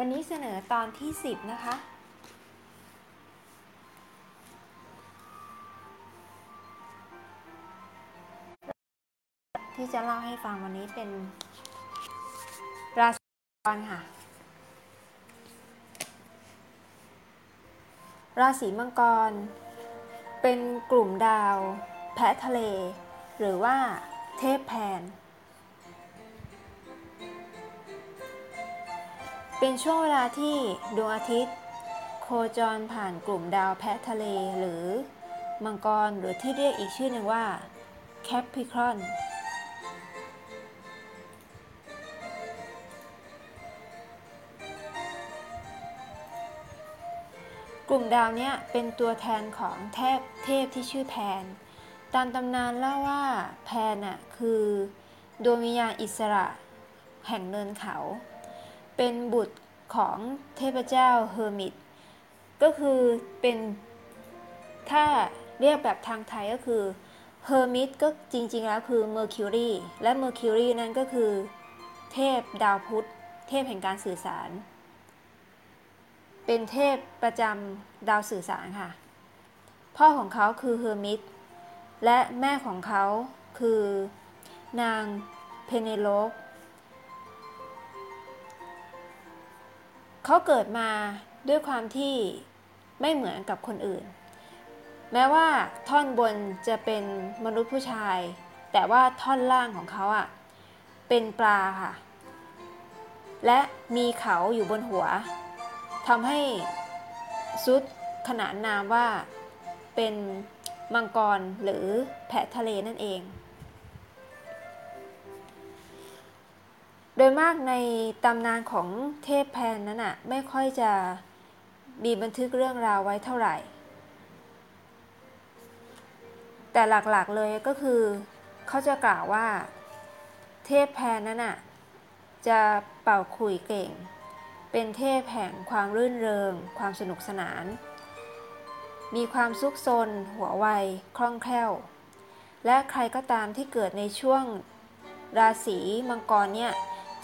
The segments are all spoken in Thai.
วันนี้เสนอตอนที่ 10 นะคะ ที่จะเล่าให้ฟังวันนี้เป็นราศีมังกรค่ะ ราศีมังกร เป็นกลุ่มดาว แพะทะเล หรือว่าเทพแพน เป็นช่วงเวลาที่ดวงอาทิตย์ โคจรผ่านกลุ่มดาวแพะทะเลหรือมังกรหรือที่เรียกอีกชื่อหนึ่งว่าแคปพิครอนกลุ่มดาวเนี้ยเป็นตัวแทนของเทพเทพที่ชื่อแพน ตามตำนานเล่าว่าแพนน่ะคือดวงวิญญาณอิสระแห่งเนินเขา เป็นบุตรของเทพเจ้าเฮอร์มีสก็คือเป็นถ้าเรียกแบบทางไทยก็คือเฮอร์มีสก็จริง ๆ แล้วคือเมอร์คิวรีและเมอร์คิวรีนั้นก็คือ เทพดาวพุธ เทพแห่งการสื่อสาร เป็นเทพประจำดาวสื่อสารค่ะ พ่อของเขาคือเฮอร์มีสและแม่ของเขาคือนางเพเนโลป เขาเกิดมาด้วยความที่ไม่เหมือนกับคนอื่น แม้ว่าท่อนบนจะเป็นมนุษย์ผู้ชาย แต่ว่าท่อนล่างของเขาอะ่ะเป็นปลาค่ะ และมีเขาอยู่บนหัวทำให้ซุดขนานนามว่าเป็นมังกรหรือแพะทะเลนั่นเอง โดยมากในตำนานของเทพแพนนั้นอะไม่ค่อยจะมีบันทึกเรื่องราวไว้เท่าไหร่ แต่หลักๆเลยก็คือเขาจะกล่าวว่า เทพแพนนั้นอะจะเป่าขลุ่ยเก่ง เป็นเทพแห่งความรื่นเริง ความสนุกสนาน มีความซุกซน หัวไว คล่องแคล่ว และใครก็ตามที่เกิดในช่วงราศีมังกรเนี่ย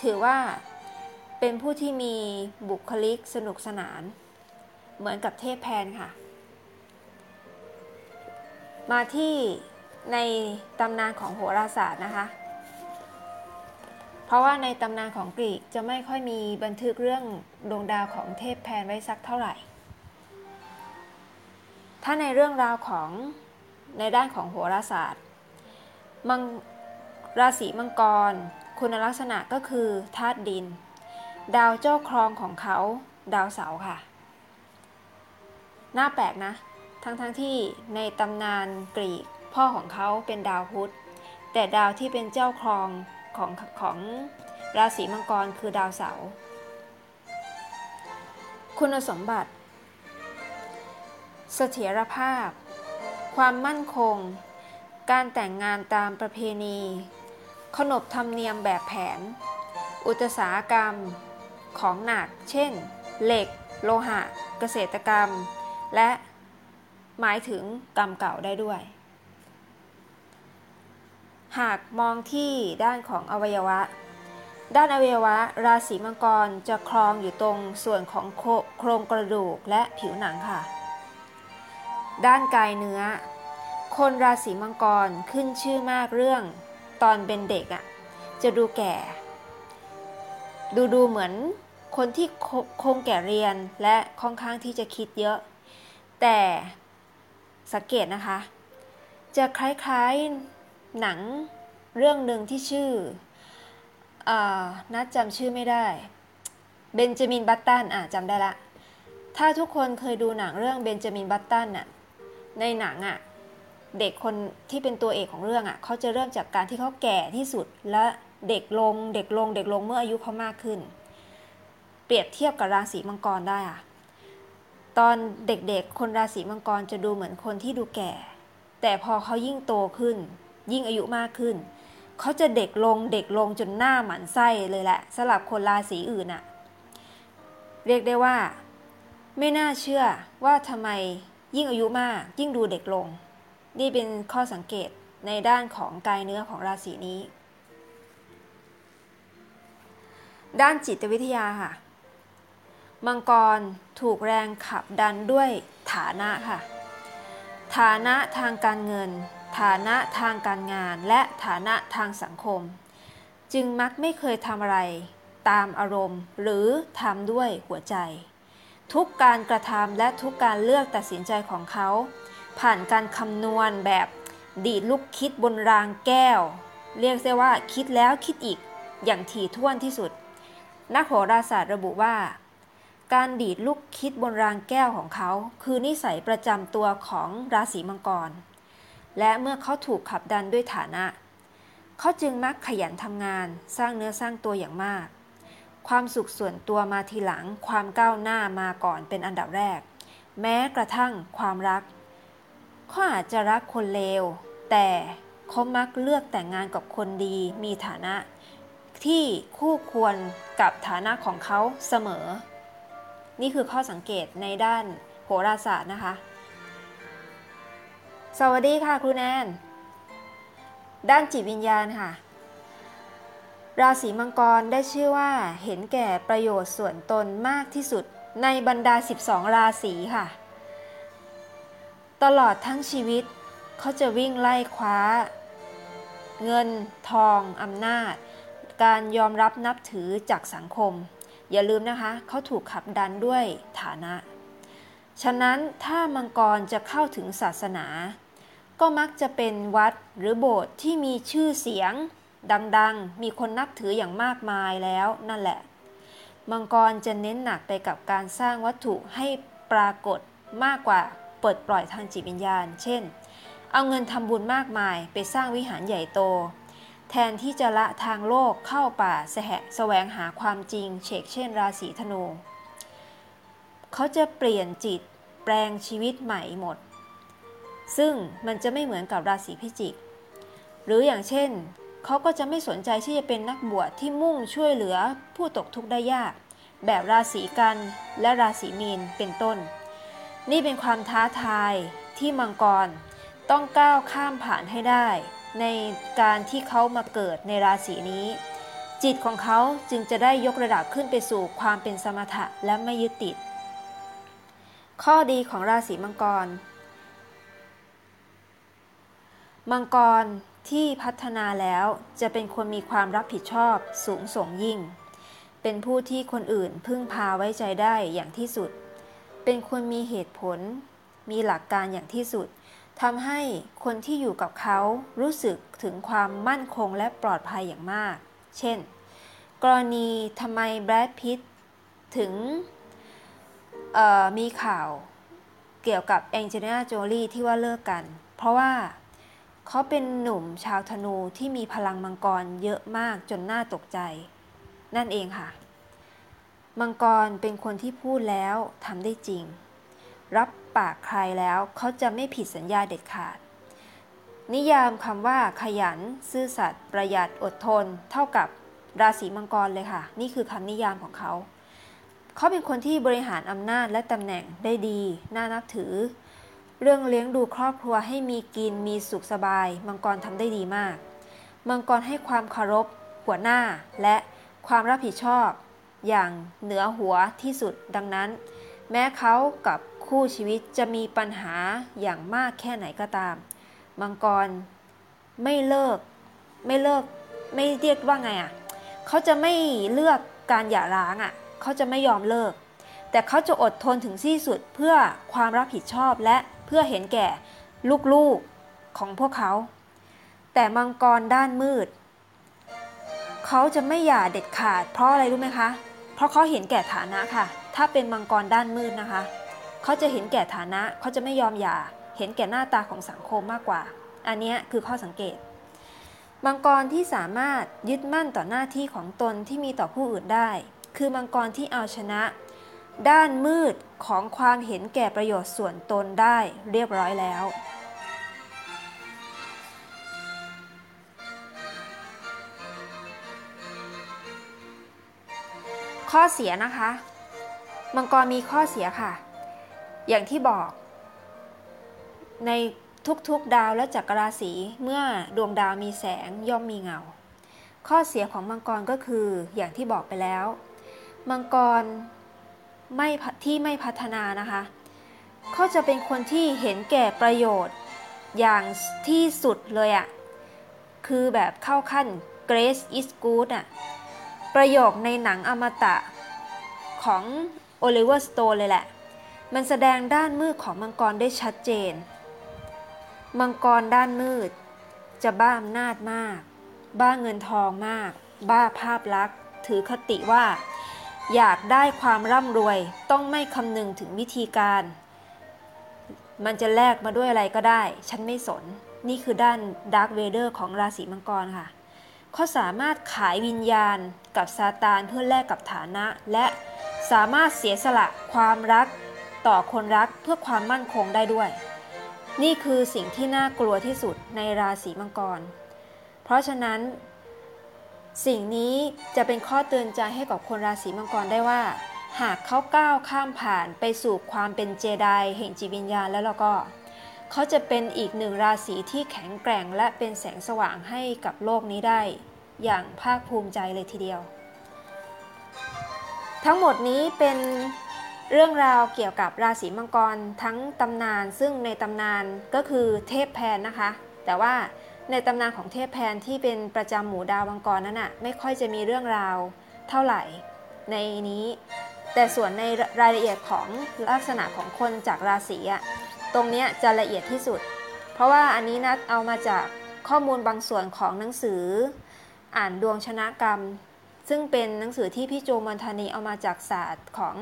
ถือว่าเป็นผู้ที่มีบุคลิกสนุกสนาน เหมือนกับเทพแพนค่ะ มาที่ในตำนานของโหราศาสตร์นะคะ เพราะว่าในตำนานของกรีกจะไม่ค่อยมีบันทึกเรื่องดวงดาวของเทพแพนไว้สักเท่าไหร่ ถ้าในเรื่องราวของในด้านของโหราศาสตร์มังราศีมังกร คุณลักษณะก็คือธาตุดิน ดาวเจ้าครองของเขา ดาวเสาร์ค่ะ น่าแปลกนะ ทั้งๆทที่ในตำนานกรีกพ่อของเขาเป็นดาวพุธ แต่ดาวที่เป็นเจ้าครองของของราศีมังกรคือดาวเสาร์คุณสมบัติ เสถียรภาพ ความมั่นคง การแต่งงานตามประเพณี ขนบธรรมเนียมแบบแผน อุตสาหกรรม ของหนัก เช่น เหล็ก โลหะ เกษตรกรรม และหมายถึงกรรมเก่าได้ด้วย หากมองที่ด้านของอวัยวะ ด้านอวัยวะ ราศีมังกรจะครองอยู่ตรงส่วนของโครงกระดูกและผิวหนังค่ะ ด้านกายเนื้อ คนราศีมังกรขึ้นชื่อมากเรื่อง ตอนเป็นเด็กอะ่ะ จะดูแก่ ดูดูเหมือนคนที่คงแก่เรียนและค่อนข้างที่จะคิดเยอะ แต่สังเกตนะคะ จะคล้ายๆหนังเรื่องหนึ่งที่ชื่ออนัดจำชื่อไม่ได้เบนจามินบัตตันอะจำได้ละ ถ้าทุกคนเคยดูหนังเรื่องเบนจามินบัตตันน่ะในหนังอะ เด็กคนที่เป็นตัวเอกของเรื่องอะเขาจะเริ่มจากการที่เขาแก่ที่สุดและเด็กลงเด็กลงเด็กลงเมื่ออายุเขามากขึ้น เปรียบเทียบกับราศีมังกรได้อะตอนเด็กๆ คนราศีมังกรจะดูเหมือนคนที่ดูแก่ แต่พอเขายิ่งโตขึ้น ยิ่งอายุมากขึ้น เขาจะเด็กลงเด็กลงจนหน้าหมันไส้เลยแหละสำหรับคนราศีอื่นอะเรียกได้ว่า ไม่น่าเชื่อว่าทำไมยิ่งอายุมากยิ่งดูเด็กลง นี่เป็นข้อสังเกตในด้านของกายเนื้อของราศีนี้ ด้านจิตวิทยาค่ะ มังกรถูกแรงขับดันด้วยฐานะค่ะ ฐานะทางการเงิน ฐานะทางการงาน และฐานะทางสังคม จึงมักไม่เคยทำอะไร ตามอารมณ์ หรือทำด้วยหัวใจ ทุกการกระทำและทุกการเลือกตัดสินใจของเขา ผ่านการคำนวณแบบดีดลูกคิดบนรางแก้ว เรียกได้ว่าคิดแล้วคิดอีกอย่างถี่ถ้วนที่สุด นักโหราศาสตร์ระบุว่า การดีดลูกคิดบนรางแก้วของเขา คือนิสัยประจำตัวของราศีมังกร และเมื่อเขาถูกขับดันด้วยฐานะ เขาจึงมักขยันทำงานสร้างเนื้อสร้างตัวอย่างมาก ความสุขส่วนตัวมาทีหลัง ความก้าวหน้ามาก่อนเป็นอันดับแรก แม้กระทั่งความรัก เขาอาจจะรักคนเลว แต่เขามักเลือกแต่งงานกับคนดีมีฐานะ ที่คู่ควรกับฐานะของเขาเสมอ นี่คือข้อสังเกตในด้านโหราศาสตร์นะคะ สวัสดีค่ะครูแนน ด้านจิตวิญญาณค่ะ ราศีมังกรได้ชื่อว่าเห็นแก่ประโยชน์ส่วนตนมากที่สุดในบรรดา 12 ราศีค่ะ ตลอดทั้งชีวิต เขาจะวิ่งไล่คว้า เงิน ทองอำนาจ การยอมรับนับถือจากสังคม อย่าลืมนะคะเขาถูกขับดันด้วยฐานะ ฉะนั้นถ้ามังกรจะเข้าถึงศาสนา ก็มักจะเป็นวัดหรือโบสถ์ที่มีชื่อเสียง ดังๆ มีคนนับถืออย่างมากมายแล้วนั่นแหละ มังกรจะเน้นหนักไปกับการสร้างวัตถุให้ปรากฏมากกว่า เปิดปล่อยทางจิตวิญญาณ เช่น เอาเงินทำบุญมากมายไปสร้างวิหารใหญ่โต แทนที่จะละทางโลกเข้าป่าแสแสวงหาความจริงเชกเช่น ราศีธนู เขาจะเปลี่ยนจิตแปลงชีวิตใหม่หมด ซึ่งมันจะไม่เหมือนกับราศีพิจิก หรืออย่างเช่น เขาก็จะไม่สนใจที่จะเป็นนักบวชที่มุ่งช่วยเหลือผู้ตกทุกข์ได้ยาก แบบราศีกันและราศีมีนเป็นต้น นี่เป็นความท้าทายที่มังกรต้องก้าวข้ามผ่านให้ได้ ในการที่เขามาเกิดในราศีนี้ จิตของเขาจึงจะได้ยกระดับขึ้นไปสู่ความเป็นสมถะและไม่ยึดติด ข้อดีของราศีมังกร มังกรที่พัฒนาแล้วจะเป็นคนมีความรับผิดชอบสูงส่งยิ่ง เป็นผู้ที่คนอื่นพึ่งพาไว้ใจได้อย่างที่สุด เป็นคนมีเหตุผล มีหลักการอย่างที่สุดทำให้คนที่อยู่กับเขารู้สึกถึงความมั่นคงและปลอดภัยอย่างมาก เช่น กรณีทำไมแบรดพิตถึงมีข่าวเกี่ยวกับแองเจลิน่าโจลี่ที่ว่าเลิกกัน เพราะว่าเขาเป็นหนุ่มชาวธนูที่มีพลังมังกรเยอะมากจนน่าตกใจ นั่นเองค่ะ มังกรเป็นคนที่พูดแล้วทำได้จริง รับปากใครแล้วเขาจะไม่ผิดสัญญาเด็ดขาด นิยามคำว่าขยัน ซื่อสัตย์ประหยัดอดทน เท่ากับราศีมังกรเลยค่ะ นี่คือคำนิยามของเขา เขาเป็นคนที่บริหารอำนาจและตำแหน่งได้ดี น่านับถือ เรื่องเลี้ยงดูครอบครัวให้มีกินมีสุขสบาย มังกรทำได้ดีมาก มังกรให้ความเคารพหัวหน้าและความรับผิดชอบ อย่างเหนือหัวที่สุดดังนั้น แม้เขากับคู่ชีวิตจะมีปัญหาอย่างมากแค่ไหนก็ตาม มังกรไม่เลิกไม่เลิกไม่เรียกว่าไงอะ่ะเขาจะไม่เลือกการหย่าร้างอะ่ะเขาจะไม่ยอมเลิก แต่เขาจะอดทนถึงที่สุดเพื่อความรับผิดชอบและเพื่อเห็นแก่ลูกๆของพวกเขา แต่มังกรด้านมืด เขาจะไม่หย่าเด็ดขาดเพราะอะไรรู้ไหมคะ เพราะเขาเห็นแก่ฐานะค่ะ ถ้าเป็นมังกรด้านมืดนะคะ เขาจะเห็นแก่ฐานะเขาจะไม่ยอมหย่า เห็นแก่หน้าตาของสังคมมากกว่า อันนี้คือข้อสังเกต มังกรที่สามารถยึดมั่นต่อหน้าที่ของตนที่มีต่อผู้อื่นได้ คือมังกรที่เอาชนะ ด้านมืดของความเห็นแก่ประโยชน์ส่วนตนได้เรียบร้อยแล้ว ข้อเสียนะคะ มังกรมีข้อเสียค่ะ อย่างที่บอก ในทุกๆดาวและจักรราศีเมื่อดวงดาวมีแสงย่อมมีเงา ข้อเสียของมังกรก็คืออย่างที่บอกไปแล้ว มังกรไม่ที่ไม่พัฒนานะคะเขาจะเป็นคนที่เห็นแก่ประโยชน์อย่างที่สุดเลยอะคือแบบเข้าขั้น Greed is good อะ ประโยคในหนังอมตะของโอลิเวอร์สโตนเลยแหละ มันแสดงด้านมืดของมังกรได้ชัดเจน มังกรด้านมืด จะบ้าอำนาจมาก บ้าเงินทองมาก บ้าภาพลักษณ์ ถือคติว่า อยากได้ความร่ำรวยต้องไม่คำนึงถึงวิธีการ มันจะแลกมาด้วยอะไรก็ได้ ฉันไม่สน นี่คือด้าน Darth Vader ของราศีมังกรค่ะ เขาสามารถขายวิญญาณกับซาตานเพื่อแลกกับฐานะ และสามารถเสียสละความรักต่อคนรักเพื่อความมั่นคงได้ด้วย นี่คือสิ่งที่น่ากลัวที่สุดในราศีมังกร เพราะฉะนั้น สิ่งนี้จะเป็นข้อเตือนใจให้กับคนราศีมังกรได้ว่า หากเขาก้าวข้ามผ่านไปสู่ความเป็นเจไดแห่งจิตวิญญาณแล้วเราก็ เขาจะเป็นอีกหนึ่งราศีที่แข็งแกร่งและเป็นแสงสว่างให้กับโลกนี้ได้ อย่างภาคภูมิใจเลยทีเดียว ทั้งหมดนี้เป็นเรื่องราวเกี่ยวกับราศีมังกรทั้งตำนานซึ่งในตำนานก็คือเทพแพนนะคะ แต่ว่าในตำนานของเทพแพนที่เป็นประจำหมู่ดาวมังกรนั้นอะไม่ค่อยจะมีเรื่องราวเท่าไหร่ในนี้ แต่ส่วนในรายละเอียดของลักษณะของคนจากราศีอะ ตรงนี้จะละเอียดที่สุด เพราะว่าอันนี้นัดเอามาจากข้อมูลบางส่วนของหนังสือ อ่านดวงชนะกรรม ซึ่งเป็นหนังสือที่พี่โจมันธานีเอามาจากศาสตร์ของ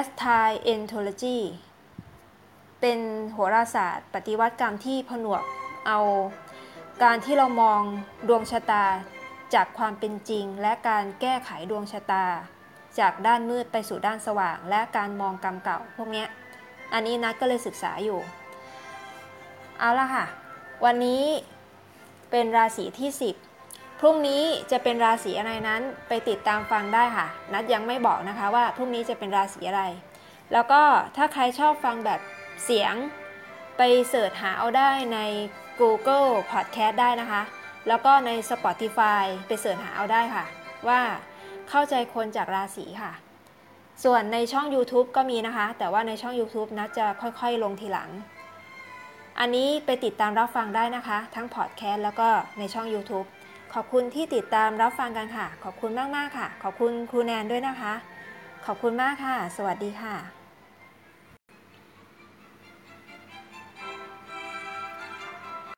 a s t r o e n t o l o g y เป็นโหราศาสตร์ ปฏิวัติกรรมที่ผนวกเอาการที่เรามองดวงชะตาจากความเป็นจริง และการแก้ไขดวงชะตา จากด้านมืดไปสู่ด้านสว่าง และการมองกรรมเก่าพวกนี้ อันนี้นัดก็เลยศึกษาอยู่ เอาละค่ะ วันนี้เป็นราศีที่ 10 พรุ่งนี้จะเป็นราศีอะไรนั้นไปติดตามฟังได้ค่ะ นัดยังไม่บอกนะคะว่าพรุ่งนี้จะเป็นราศีอะไร แล้วก็ถ้าใครชอบฟังแบบเสียงไปเสิร์ชหาเอาได้ใน Google Podcast ได้นะคะ แล้วก็ใน Spotify ไปเสิร์ชหาเอาได้ค่ะ ว่าเข้าใจคนจากราศีค่ะ ส่วนในช่อง YouTube ก็มีนะคะ แต่ว่าในช่อง YouTube นัดจะค่อยๆ ลงทีหลัง อันนี้ไปติดตามรับฟังได้นะคะ ทั้งพอดแคสต์แล้วก็ในช่อง YouTube ขอบคุณที่ติดตามรับฟังกันค่ะ ขอบคุณมากๆค่ะ ขอบคุณครูแนนด้วยนะคะ ขอบคุณมากค่ะ สวัสดีค่ะ